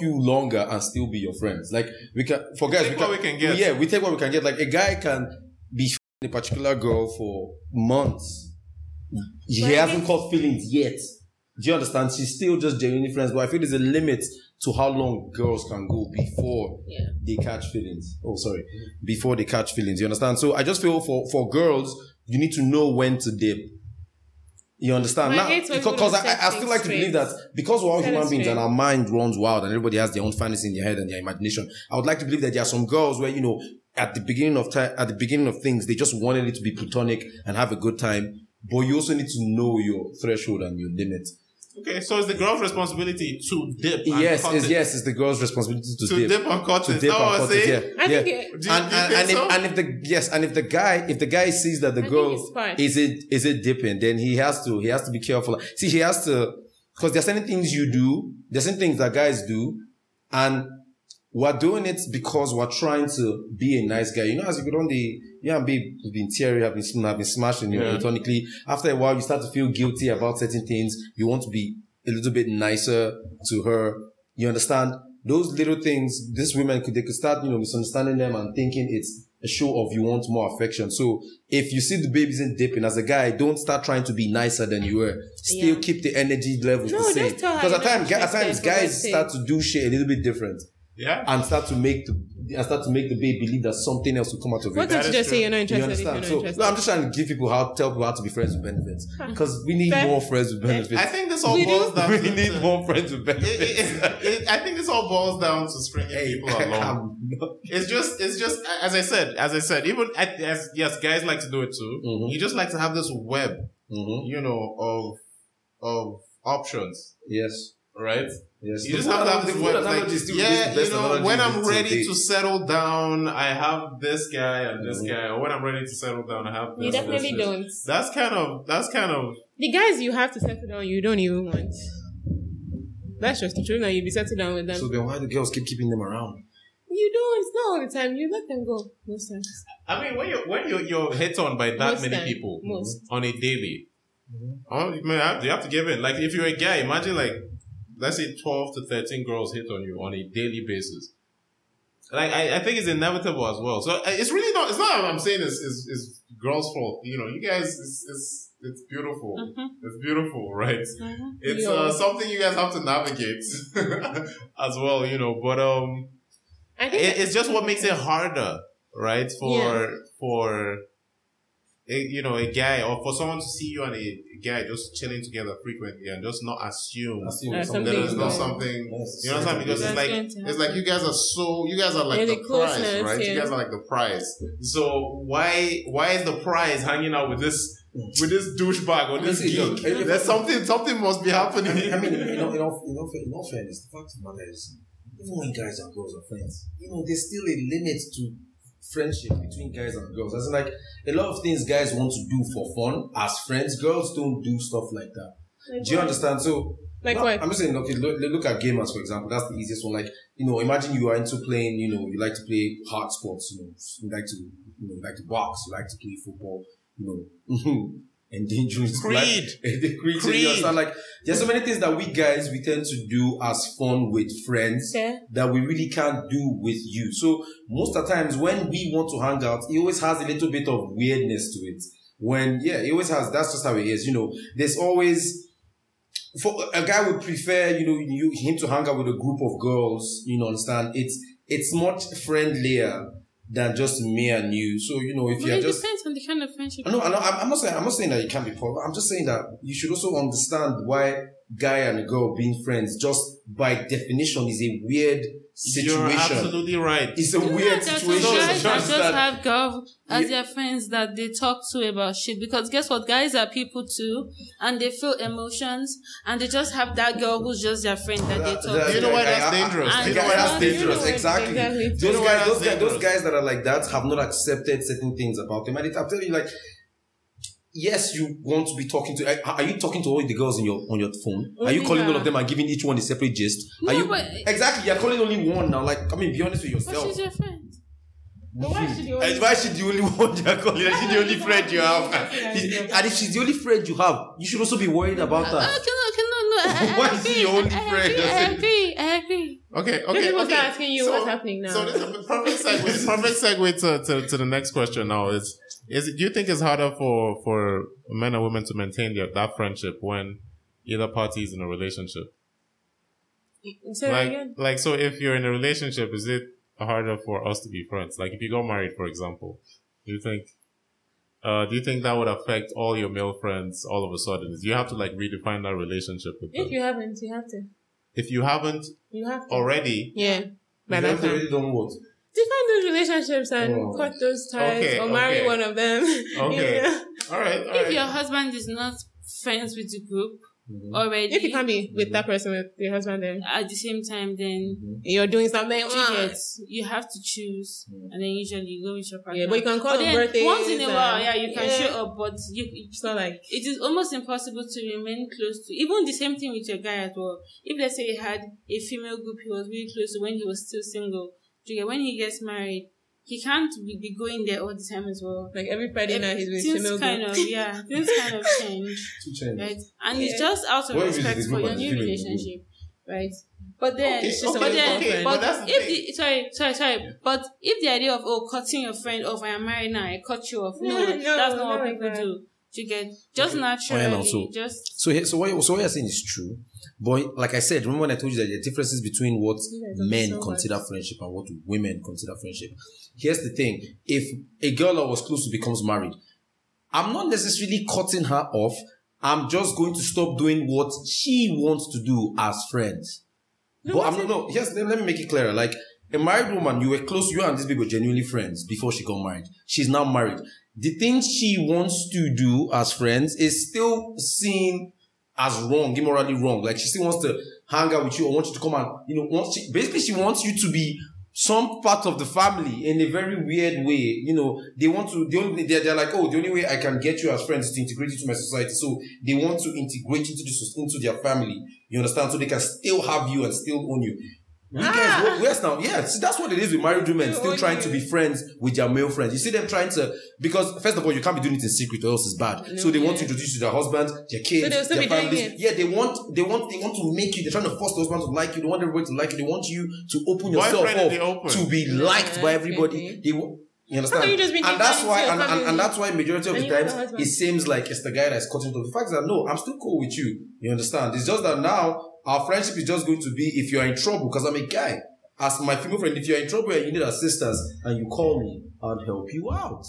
you longer and still be your friends. Like we can for guys, take what we can get. Yeah, we take what we can get. Like a guy can be a particular girl for months. He But hasn't caught feelings yet. Do you understand? She's still just genuinely friends, but I feel there's a limit to how long girls can go before Yeah. they catch feelings. Oh, sorry. Before they catch feelings. You understand? So I just feel for, for girls, you need to know when to dip. You understand? Now, because I, I still like to believe that because we're all human beings and our mind runs wild and everybody has their own fantasy in their head and their imagination. I would like to believe that there are some girls where, you know, at the beginning of time, at the beginning of things, they just wanted it to be platonic and have a good time. But you also need to know your threshold and your limits. Okay, so it's the girl's responsibility to dip. And Yes, cut it's, it. yes, it's the girl's responsibility to, To dip, and cut to it. dip That's what and I'm cut it. Yeah, I yeah. think it- Do and, and, think and, if, and if the yes, and if the guy if the guy sees that the I girl is it is it dipping, then he has to he has to be careful. See, he has to because there's certain things you do, there's certain things that guys do, and we're doing it because we're trying to be a nice guy. You know, as you go on the yeah, be have been teary, have been have been smashing you know, Yeah. platonically. After a while, you start to feel guilty about certain things. You want to be a little bit nicer to her. You understand? Those little things, these women could, they could start, you know, misunderstanding them and thinking it's a show of you want more affection. So if you see the baby isn't dipping as a guy, don't start trying to be nicer than you were. Still Yeah. keep the energy levels No, the just same. Because at times, at times, guys start to do shit a little bit different Yeah. and start to make the and start to make the babe believe that something else will come out of Why it. don't That you just true. say you're not You interested if you're understand? not So interested? no, I'm just trying to give people how tell people how to be friends with benefits because we need Fair. more friends with benefits. I think this all We boils do. down we to. need more friends with It, benefits. it, it, I think this all boils down to stringing Hey, people along. I'm not- It's just, it's just, as I said, as I said, even at, as yes, guys like to do it too. Mhm. You just like to have this web, Mhm. you know, of of options, Yes. Right? Yes. You just have to have analogy- the web. food Like, analogy still yeah, the best you know, when I'm ready today. to settle down, I have this guy and this Mhm. guy. Or when I'm ready to settle down, I have this. you definitely this. don't. That's kind of that's kind of The guys you have to settle down, you don't even want. That's just the truth. Now you be settled down with them. So then why do girls keep keeping them around? you don't. It's not all the time. You let them go most times. I mean, when you when you you're hit on by that Most many time. people Most. on a daily, oh man, you have, to, you have to give in. Like if you're a guy, imagine like let's say twelve to thirteen girls hit on you on a daily basis. Like I, I think it's inevitable as well. So uh, it's really not. It's not. what I'm saying is is, is girls' fault. You know, you guys. It's it's, it's beautiful. Mhm. It's beautiful, right? Mhm. It's Yeah. uh, something you guys have to navigate as well. You know, but um I think it, it's just what makes it harder, right? For Yeah. for a, you know a guy or for someone to see you and a, a guy just chilling together frequently and just not assume Uh, that something there's not something. You know what I'm saying? Because it's like it's like you guys are so you guys are like Yeah, the the prize, closeness, right? You guys are like the prize. So why why is the prize hanging out with this with this douchebag or this see, look, geek? if- There's something something must be happening. I mean, I mean, in all, in all, in all, in all fairness, the fact of the matter is, even when guys and girls are friends, you know, there's still a limit to friendship between guys and girls. As in, like, a lot of things guys want to do for fun as friends, girls don't do stuff like that. Do you understand? So, Like no, what? I'm just saying, okay, look, look at gamers, for example. That's the easiest one. Like, you know, imagine you are into playing, you know, you like to play hard sports, you know, you like to, you know, you like to box, you like to play football, you know, endangering Creed. the creed. Creed. understand? Like, there's so many things that we guys, we tend to do as fun with friends Yeah. that we really can't do with you. So most of the times when we want to hang out, it always has a little bit of weirdness to it. When, yeah, it always has, that's just how it is. You know, there's always, for a guy would prefer, you know, you, him to hang out with a group of girls, you know, understand? It's, it's much friendlier than just me and you. So, you know, if Well, you're it just, depends on the kind of friendship. I know, I'm not saying, I'm not saying that it can't be poor. I'm just saying that you should also understand why guy and girl being friends, just by definition, is a weird You're absolutely right. It's a You weird there's some situation. guys that just just have girls as Yeah. their friends that they talk to about shit. Because guess what? Guys are people too, and they feel emotions, and they just have that girl who's just their friend that they talk that- to. You know why that's I- I- dangerous? You know why that's that's dangerous. dangerous? Exactly. Exactly. Those You know why guys, those guys, those guys that are like that have not accepted certain things about them. And it- I'm telling you, like, yes, you want to be talking to. Are are you talking to all the girls on your on your phone? Are mm, you Only calling all of them and giving each one a separate gist? No, are you but- exactly? You're calling only one now. Like, I mean, be honest with yourself. But yourself. she's your friend. But why should you And always- why should the only one you're calling? Is she the only friend you have? And if she's the only friend you have, you should also be worried about that. okay, no, okay, no, no. I, I Why is agree, he your only I, I friend? Agree, I agree. I agree. Okay, okay, people okay. start asking you So- what's happening now. So this is a perfect segue. perfect segue to, to, to the next question. Now is is it, do you think it's harder for for men and women to maintain their, that friendship when either party is in a relationship? Say like again. like so, if you're in a relationship, is it harder for us to be friends? Like if you got married, for example, do you think? Uh, do you think that would affect all your male friends all of a sudden? Do you have to like redefine that relationship with them? If you haven't, you have to. if you haven't You have to. already, Yeah. By You that have time. already done what? Define those relationships and Oh. cut those ties Okay, or marry okay. one of them. Okay. Yeah. all right, all If right. your husband is not friends with the group Mhm. already If you can't be with that person with your husband, then at the same time, then you're doing something. you, ah. you have to choose, and then usually you go with your partner. Yeah, but you can call But on birthdays. once in a while, yeah, you can yeah. show up, but you It's not like it is almost impossible to remain close to. Even the same thing with your guy as well. If let's say he had a female group he was really close to when he was still single, do you get- when he gets married, he can't be, be going there all the time as well. like every Friday night he's with things female kind group. of yeah, things kind of change, Two changes. right? And it's just out of What respect for your new relationship, right? But then, Okay, It's just but then, girlfriend. but but that's if thing. the sorry, sorry, sorry, but if the idea of oh cutting your friend off, I am married now, I cut you off. No, No, no, that's not not what people that. do. You get just Okay. naturally, Oh, so- just So, here, so what, you- so what you're saying is true. But like I said, remember when I told you that there are differences between what You men so consider friendship and what women consider friendship. Here's the thing: if a girl that was close to becomes married, I'm not necessarily cutting her off. I'm just going to stop doing what she wants to do as friends. No, but I'm not. No, yes. Let, let me make it clearer. Like a married woman, you were close. You and this baby were genuinely friends before she got married. She's now married. The things she wants to do as friends is still seen as wrong, immorally wrong. Like she still wants to hang out with you or wants you to come and you know. Wants she, basically she wants you to be some part of the family in a very weird way. You know, they want to. The only they're, they're like, oh, the only way I can get you as friends is to integrate you to my society. So they want to integrate you into the, into their family. You understand? So they can still have you and still own you. You guys, Ah. what- yes, now, yes, that's what it is with married women Still still trying to be friends with their male friends. You see them trying to, because first of all, you can't be doing it in secret or else it's bad. No, so they want to introduce you to their husbands, their kids, So their families. Yeah, they want, they want, they want to make you. They're trying to force the husband to like you. They want everybody to like you. They want you to open yourself Boyfriend in the up open. to be liked by everybody. Okay. They, wa- you understand? you just be and that's why, and, and, and that's why majority of And the times it seems like it's the guy that's cutting to the fact that no, I'm still cool with you. You understand? It's just that now our friendship is just going to be if you're in trouble because I'm a guy. As my female friend, if you're in trouble and you need assistance and you call me, I'll help you out.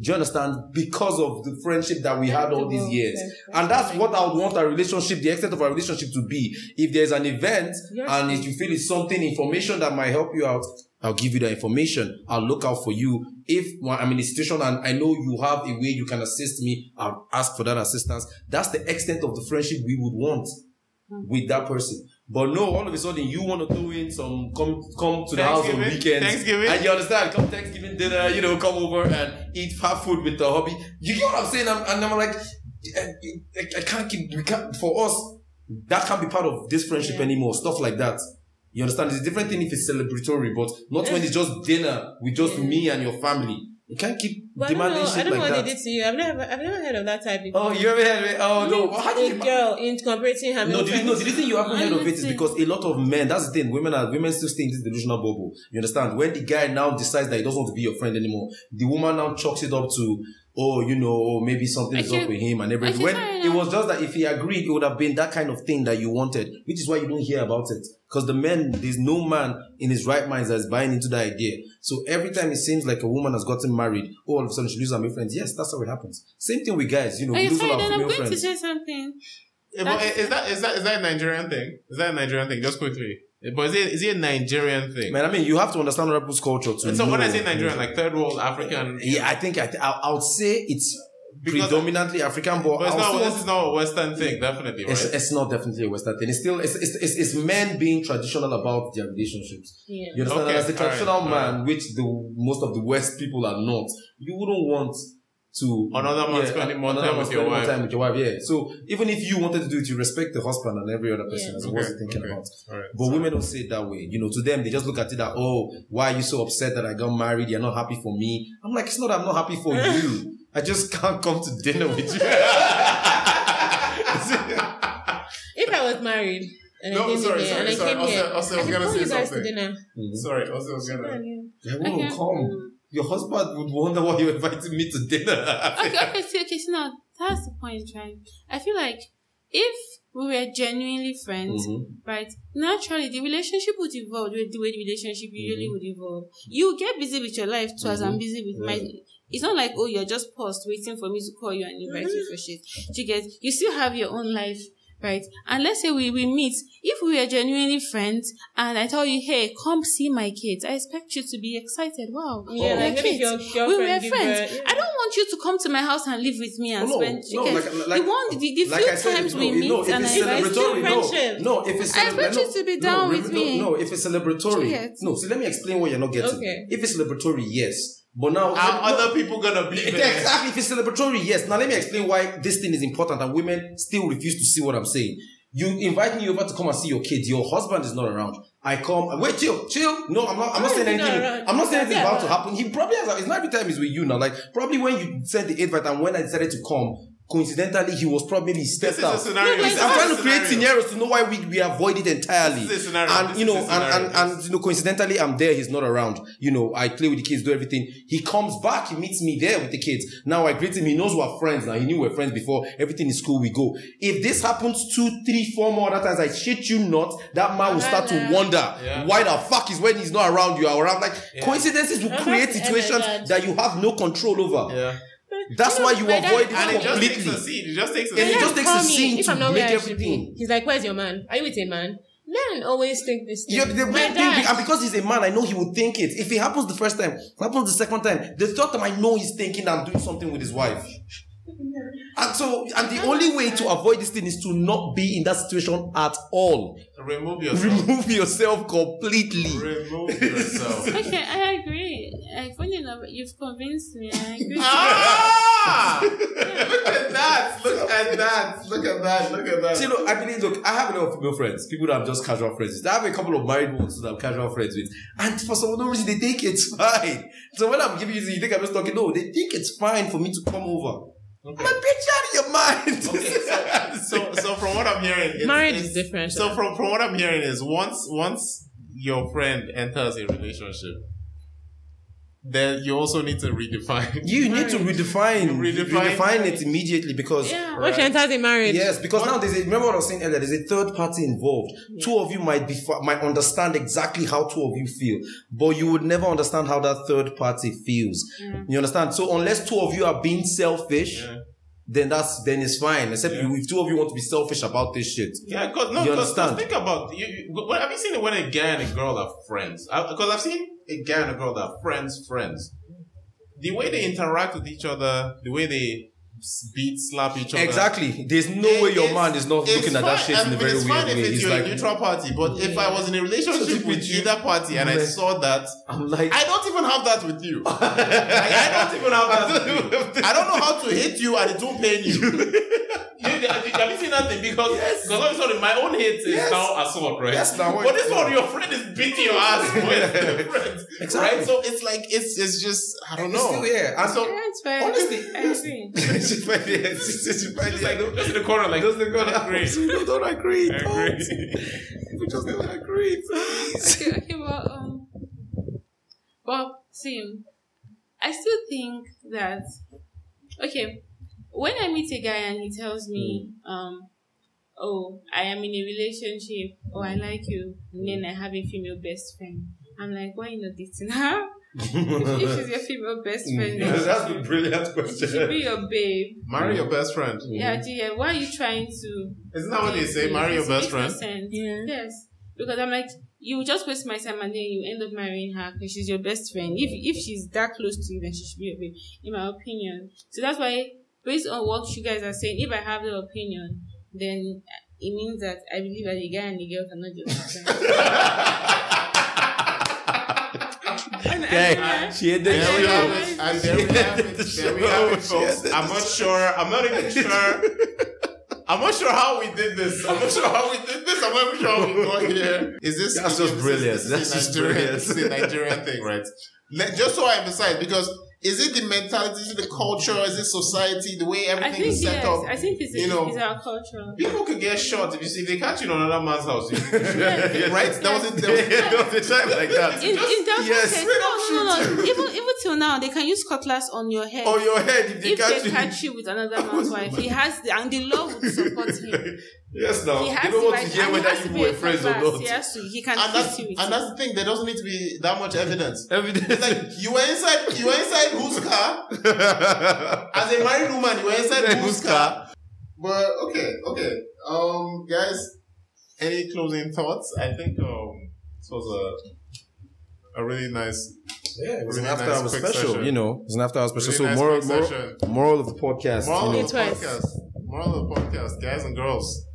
Do you understand? Because of the friendship that we had all these years. And that's what I would want our relationship, the extent of our relationship to be. If there's an event and if you feel it's something, information that might help you out, I'll give you the information. I'll look out for you. If well, I'm in a situation and I know you have a way you can assist me, I'll ask for that assistance. That's the extent of the friendship we would want hmm. with that person. But no, all of a sudden you want to throw in some come come to the house on weekends. Thanksgiving? And you understand, come Thanksgiving dinner, you know, come over and eat fast food with the hobby. You get what I'm saying? I'm, and I'm like, I, I- I can't keep, we can't, for us, that can't be part of this friendship Yeah. anymore. Stuff like that. You understand? It's a different thing if it's celebratory, but not when it's just dinner with just me and your family. You can't keep But I don't know, demanding I shit don't know what that. they did to you. I've never, I've never heard of that type before. Oh, you ever heard of it? Oh, no. How a did you, girl incorporating her no, the, no, the reason you haven't heard of it is because a lot of men, that's the thing, women are, women still stay in this delusional bubble. You understand? When the guy now decides that he doesn't want to be your friend anymore, the woman now chalks it up to, oh, you know, oh, maybe something is up with him and everything. When it was just that if he agreed, it would have been that kind of thing that you wanted, which is why you don't hear about it. Because the men, there's no man in his right mind that's buying into that idea. So every time it seems like a woman has gotten married, oh, all of a sudden she loses her male friends. Yes, that's how it happens. Same thing with guys, you know, we Okay, lose all sorry, our then I'm female going to friends. say something. Yeah, but eh, is that is that is that a Nigerian thing? Is that a Nigerian thing? Just quickly. Eh, but is it is it a Nigerian thing? Man, I mean, you have to understand other people's culture too. And so when I say Nigerian, like third world African, yeah, I think I, th- I, I would say it's Because- predominantly African, but, but it's not. still This is not a Western thing, definitely, it's, right? it's not definitely a Western thing. It's still it's, it's, it's, it's men being traditional about their relationships. Yeah. You understand? Okay, As a alright, traditional man, alright. which the most of the West people are not, you wouldn't want to Another man spending more another time with your wife. time with your wife. Yeah. So even if you wanted to do it, you respect the husband and every other person Yeah. as Okay, what's he thinking okay. about. All right. But women don't say it that way. You know, to them, they just look at it that, oh, why are you so upset that I got married? You're not happy for me. I'm like, it's not, I'm not happy for you. I just can't come to dinner with you. If I was married and No, I came sorry, here, sorry, and I sorry. came Also- here. also I I was gonna say you guys to something. dinner. Mm-hmm. Sorry, also I was gonna. Yeah, well, Okay. come. Your husband would wonder why you're inviting me to dinner. okay, okay, see, okay, so now that's the point, right? I feel like if we were genuinely friends, Mhm. right, naturally the relationship would evolve the way the way the relationship usually mm-hmm. would evolve. You get busy with your life too, as I'm mm-hmm. busy with my. It's not like oh you're just paused waiting for me to call you and invite you for shit. Do you get? You still have your own life. Right, and let's say we, we meet. If we are genuinely friends, and I tell you, "Hey, come see my kids," I expect you to be excited. Wow, Yeah, your like kids. your girlfriend we were friends. birth, yeah. I don't want you to come to my house and live with me and Oh, no, spend. you no, get- like- like- the one, the, the like few said, times no, we no, meet if and it's I invite celebratory, you. no, friendship. no, if it's I expect no, you to be down no, with no, me. No, if it's celebratory, Yes. no. So let me explain what you're not getting. Okay. If it's celebratory, yes, but now Are no, other people gonna be there? Exactly. If it's celebratory, yes. Now let me explain why this thing is important and women still refuse to see what I'm saying. You invite me over to come and see your kids. Your husband is not around. I come. Wait, chill, chill. No, I'm not. I'm not saying is he not anything. around? I'm not saying anything Yeah, about to happen. He probably has. It's not every time he's with you now. Like probably when you sent the invite and when I decided to come, coincidentally he was probably This stepped is out. a scenario. No, I'm trying to create scenario. scenarios to know why we, we avoid it entirely. This is a scenario. And This you is know, a and, scenario. and and you know, coincidentally, I'm there. He's not around. You know, I play with the kids, do everything. He comes back. He meets me there with the kids. Now I greet him. He knows we're friends. Now he knew we're friends before. Everything is cool. We go. If this happens two, three, four more other times, I shit you not, that man will start to wonder Yeah. why the fuck is when he's not around you are around. Like coincidences will uh-huh. create situations that you have no control over. yeah. That's why you my dad- avoid And it it just takes completely. a seed. It just takes a And it seed. just takes a me scene if to I'm not make where I should everything. be. He's like, "Where's your man? Are you with a man?" Men always think this. Thing. Yeah, the My weird thing, and because he's a man, I know he would think it. If it happens the first time, happens the second time, the third time, I know he's thinking I'm doing something with his wife. And so, and the only way to avoid this thing is to not be in that situation at all. Remove yourself. Remove yourself completely. Remove yourself. Okay, I agree. Like, funny enough, you've convinced me. I agree. ah! Look at that! Look at that! Look at that! Look at that! So, you know, I believe, look, I have a lot of female friends, people that I'm just casual friends with. I have a couple of married ones that I'm casual friends with. And for some no reason, they think it's fine. So when I'm giving you you think I'm just talking, no, they think it's fine for me to come over. Okay. My bitch out of your mind. Okay, so, so so from what I'm hearing, it's, Marriage it's- is different. So from from what I'm hearing is once once your friend enters a relationship, then you also need to redefine. You need to redefine, Redefine redefine, it immediately because Yeah. Once she enters a marriage, yes, because now there's a remember what I was saying earlier. There's a third party involved. Two of you might be might understand exactly how two of you feel, but you would never understand how that third party feels. You understand? So unless two of you are being selfish, Yeah. then that's then it's fine. Except Yeah. if two of you want to be selfish about this shit. Yeah, cause no, You cause, 'cause understand? think about you. you have you seen it when a guy and a girl are friends? Because I've seen a guy and a girl that are friends, friends. The way they interact with each other, the way they beat, slap each other. Exactly. There's no way your man is not it's looking at that shit I in a mean, very it's weird fine if way. it's your like, neutral party, but if I was in a relationship with you- either party and I saw that, I'm like, I don't even have that with you. Like, I don't even have that with you. I don't know how to hit you and it won't pain you. you have you seen that thing? Because because obviously my own hate is Yes. now assault, right? Yes, now what- but this one, your friend is beating your ass with friend, Exactly. right? So it's like it's it's just I don't It's know. still here. And So That's fair. Honestly, I agree. she find it- she- she find just it- like just in the corner, like Just the girl I agree. We don't agree. I Don't. agree. We just don't agree, please. okay, okay, well, um, well, see, I still think that, okay, when I meet a guy and he tells me, um, oh, I am in a relationship, or I like you, and then I have a female best friend, I'm like, why you not dating her? if she's your female best friend, then Mm. That's a brilliant she should be your babe. Marry your best friend. Yeah, Gia, why are you trying to? Isn't that what they say? Marry your best friend. Yeah. Yes, because I'm like, you just waste my time and then you end up marrying her because she's your best friend. If if she's that close to you, then she should be your babe, in my opinion. So that's why, based on what you guys are saying, if I have the opinion, then it means that I believe that the guy and the girl cannot just be friends. And- Okay, and- she had the There we have it. And there we have it. There we have it, folks. I'm not sure. I'm not even sure. I'm not sure how we did this. I'm not sure how we did this. I'm not even sure how we got here. Is this That's just brilliant. This is That's just Nigerian, brilliant. This is a Nigerian thing, right? Let, just so I emphasize, because is it the mentality? Is it the culture? Is it society? The way everything think is set yes. up? I think it's, you know, it's our culture. People could get shot if you see if they catch you in another man's house. you- Yes. right? That was it. That was there was a time like that. In, in that yes. process, Straight up no, no, no. Even even till now, they can use cutlass on your head. On your head, if they if catch they you. catch you with another man's wife, he has the, and the law would support him. Yes, now. He They has don't the want right, to hear and he whether has to you be were a friends or cutlass. not. He has to. He can and that's you and that's the thing. There doesn't need to be that much evidence. Evidence. It's like you were inside. You were inside whose car? As a married woman, you were inside whose car? But okay, okay. Um, guys, any closing thoughts? I think um, this was a a really nice. Yeah, it was Really an after nice hour special. session. You know, it was an after hour special. Really so nice moral, moral, moral of the podcast. Moral you of the podcast. Moral of the podcast, guys and girls.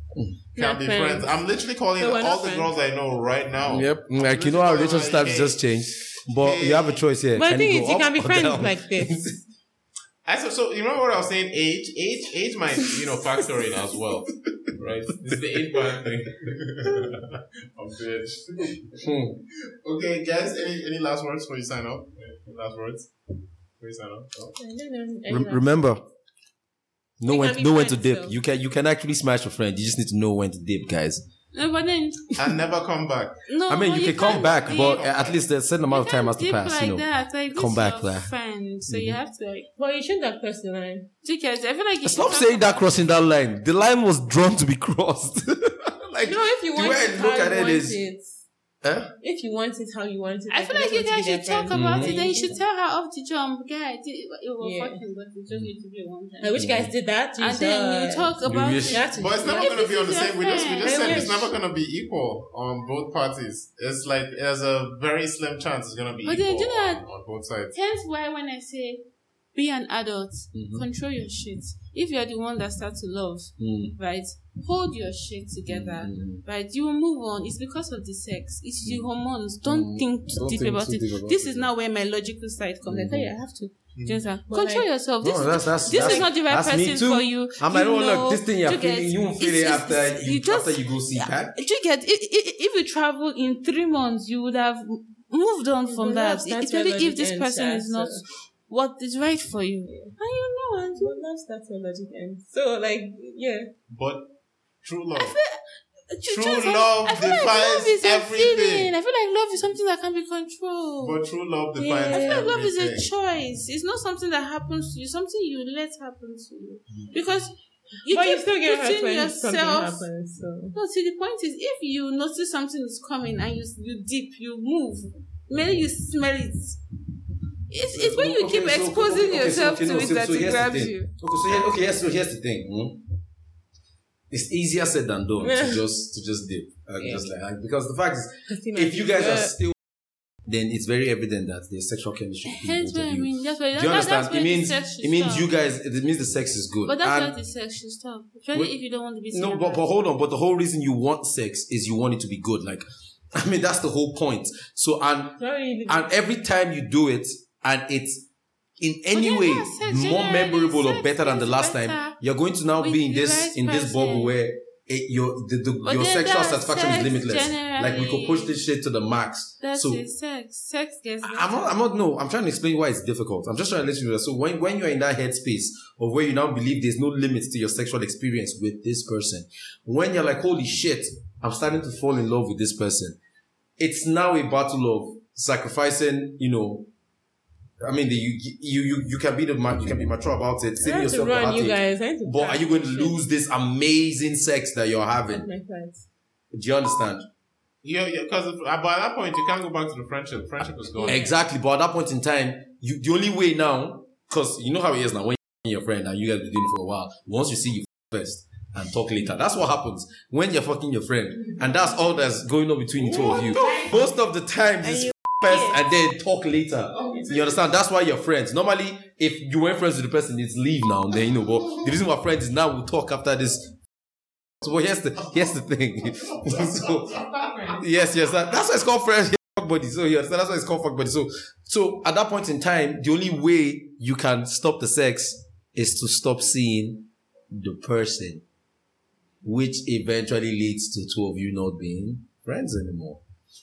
Can't be friends. friends. I'm literally calling No, all the friends. girls I know right now. Yep. Like you know how relationship styles just change, but you have a choice here. But the thing you is, you can up be friends down? like this. I so, so you remember what I was saying? Age, age, age might you know factor in as well, right? This is the age band thing. I'm bitch. Hmm. Okay, guys. Any any last words before you sign up? Any last words before you sign up? No? I don't. Rem- remember, know We when can know when to dip. so. You can you can actually smash a friend. You just need to know when to dip, guys. No, but then And never come back. no. I mean, but you can come back, dip- but at least a certain amount of time has to pass. Like You know. that. Like, Come back there. friend, so you mm-hmm. have to like. But you shouldn't have crossed the line. Because I feel like if Stop saying that crossing that line. The line was drawn to be crossed. like No, if you the want way I look at you it want it. Huh? If you want it how you want it. I feel like you guys should talk friend. about Mhm. it. Then you should tell her off the jump, guy. It, it was Yeah. fucking, but it just need to be one I time. wish you guys did that. And then you talk about wish- it. That's But it's Yeah, never gonna be on the same. We just we just I said it's never gonna be equal on both parties. It's like there's a very slim chance it's gonna be But then equal do that- on, on both sides. Hence why when I say be an adult, Mhm. control your shit. If you're the one that starts to love, Mm. right, hold your shit together. Mm. Right, you will move on. It's because of the sex. It's the hormones. Don't Mm. think too Don't deep think about too it. deep about this it. is now where my logical side comes. Like, Mhm. oh, yeah, I have to. Mm-hmm. Just uh, control like- yourself. No, This, that's- that's- this that's- is not the right that's me person too. for you. I'm like, You oh know, look, this thing you're you get- feeling, you won't feel it's- it it's- after it's- you, you just- after you go see Pat. Do you get i- i- if you travel in three months, you would have moved on from that. that's- that's Especially if this person is not so- what is right for you. And you know, and you But that's that's where logic ends. So like yeah. But true love. True, True love I feel like defines love is everything. feeling. I feel like love is something that can be controlled. But true love defines Yeah. I feel like love is a choice. It's not something that happens to you. Something you let happen to you mm. because you but keep you still get hurt putting when something yourself. happens. So No, see the point is, if you notice something is coming and you you dip, you move, maybe you smell it. It's, it's when you Okay, keep so- exposing okay, so- yourself okay, to no, it so- that so it grabs you. Okay, so here, okay, yes, so here's the thing. hmm? It's easier said than done to just to just dip, uh, Yeah. just like because the fact is, If you guys are still, then it's very evident that there's sexual chemistry. Hence what I mean. That's why. Do you understand? that's It means the sex should it means stop. you guys. It means the sex is good. But that's And- where the sex. Especially Wait. if you don't want to be. No, but, but hold on. But the whole reason you want sex is you want it to be good. Like, I mean, that's the whole point. So, and and every time you do it, and it's in any way more memorable or better than the last time, you're going to now be in this in this bubble where it, your the, the, your sexual satisfaction is sex limitless. Like we could push this shit to the max. That's so it. Sex. Sex gets. I'm not, I'm not, no, I'm trying to explain why it's difficult. I'm just trying to let you know. So when, when you're in that headspace of where you now believe there's no limits to your sexual experience with this person, when you're like, holy shit, I'm starting to fall in love with this person, it's now a battle of sacrificing, you know, I mean, the, you, you, you, you can be the, ma- you can be mature about it, I saving have to run, you guys. I to But are you going to lose this amazing sex that you're having? Do you understand? Yeah, yeah, because uh, by that point you can't go back to the friendship. Friendship is gone. Exactly. But at that point in time, you the only way now, because you know how it is now when you're your friend and you guys been doing it for a while. Once you see you first and talk later, that's what happens when you're fucking your friend, and that's all that's going on between the two of you. Most of the time, And you- and then talk later. Oh, you understand? That's why you're friends. Normally, if you weren't friends with the person, it's leave now then you know. But the reason we're friends is now we'll talk after this. So well, here's the here's the thing. so, yes, yes, that, that's why it's called friends. Fuck buddy. So yes, that's why it's called fuck buddy. So so at that point in time, the only way you can stop the sex is to stop seeing the person, which eventually leads to two of you not being friends anymore.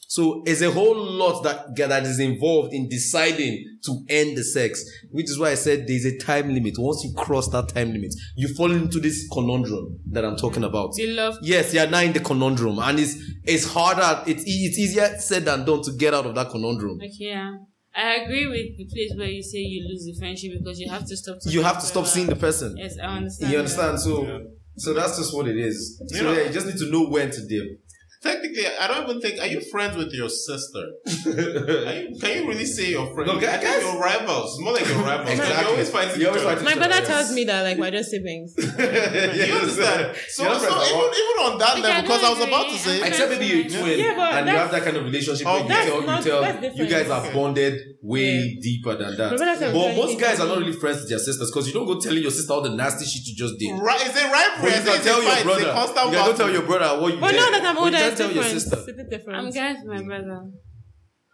So it's a whole lot that that is involved in deciding to end the sex, which is why I said there's a time limit. Once you cross that time limit, you fall into this conundrum that I'm talking about. You love Yes, you're now in the conundrum, and it's it's harder. It's e- it's easier said than done to get out of that conundrum. like yeah. I agree with the place where you say you lose the friendship because you have to stop. You have to stop forever. seeing the person. Yes, I understand. You understand? So Yeah. so that's just what it is. So know- yeah, you just need to know when to dip. Technically, I don't even think. Are you friends with your sister? Are you, can you really say you're friends? No, I think guys- you're rivals. More like you're rivals. Exactly. You always fight You always fight My each brother other, tells me that like we're just siblings. You understand? So, so even, even on that level, because I was about to say, I'm Except maybe you're a twin Yeah, but and you have that kind of relationship Oh, where you tell, not- you tell, you guys are bonded way Yeah. deeper than that. My But most guys are not really friends with their sisters because you don't go telling your sister all the nasty shit you just did. right, is it But rivalry? you I say can tell your brother. It's a constant You can go tell your brother what you But now that I'm older, you it's can't tell your sister. It's a bit different. I'm guys, with my brother.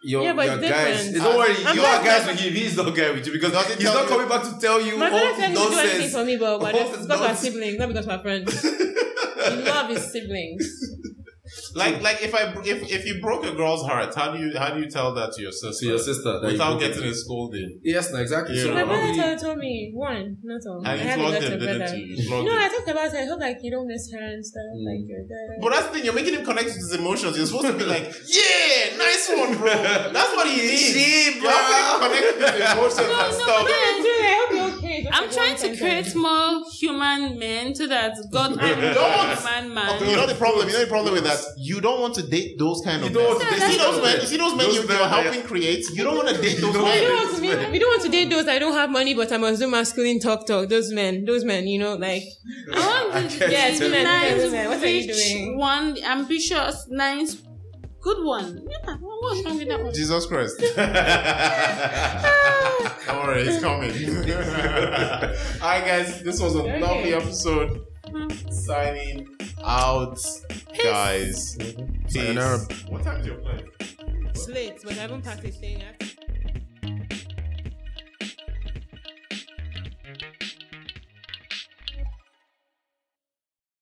Your, Yeah, but your it's guys. different. Don't worry, I'm you are guys with him. He's not guy with you because Does he's not coming back to tell you My brother tells me to do anything for me, but we're All just this because we're siblings, not because we're friends. he love his siblings. Like, like if I if if you broke a girl's heart, how do you how do you tell that to your sister? To your sister. you without broke getting it. a scolding. Yes, no, exactly. Yeah. So My I'm not brother told, told me one, not all. I And you have a flogged little him, didn't brother. you? You No, him. I talked about it. I hope like you don't miss her and stuff. Mm. Like your dad. But that's the thing, you're making him connect to his emotions. You're supposed to be like, yeah, nice one, bro. That's what he needs. Shit, You're helping him connect to his emotions No, and no, stuff. but then- Dude, I hope you're okay. Just I'm trying to create more human men so that God can don't. man man. You know the problem. You know the problem with that. You don't want to date those kind of don't men. You see those those men. men. You see those men you, men you're helping create. You don't want to date those men. don't want to meet, we don't want to date those I don't have money, but I must do masculine talk talk. Those men, those men, you know, like I want I the, can't Yes, the nice, what are you rich doing? one, ambitious, nice, good one. Yeah, what's wrong with that one? Jesus Christ. Don't worry, it's coming. Alright, guys, this was a Okay. lovely episode. Mm-hmm. Signing out, guys. Peace. Sayonara. What time is your plane? slits, but I haven't packed a thing. I have to-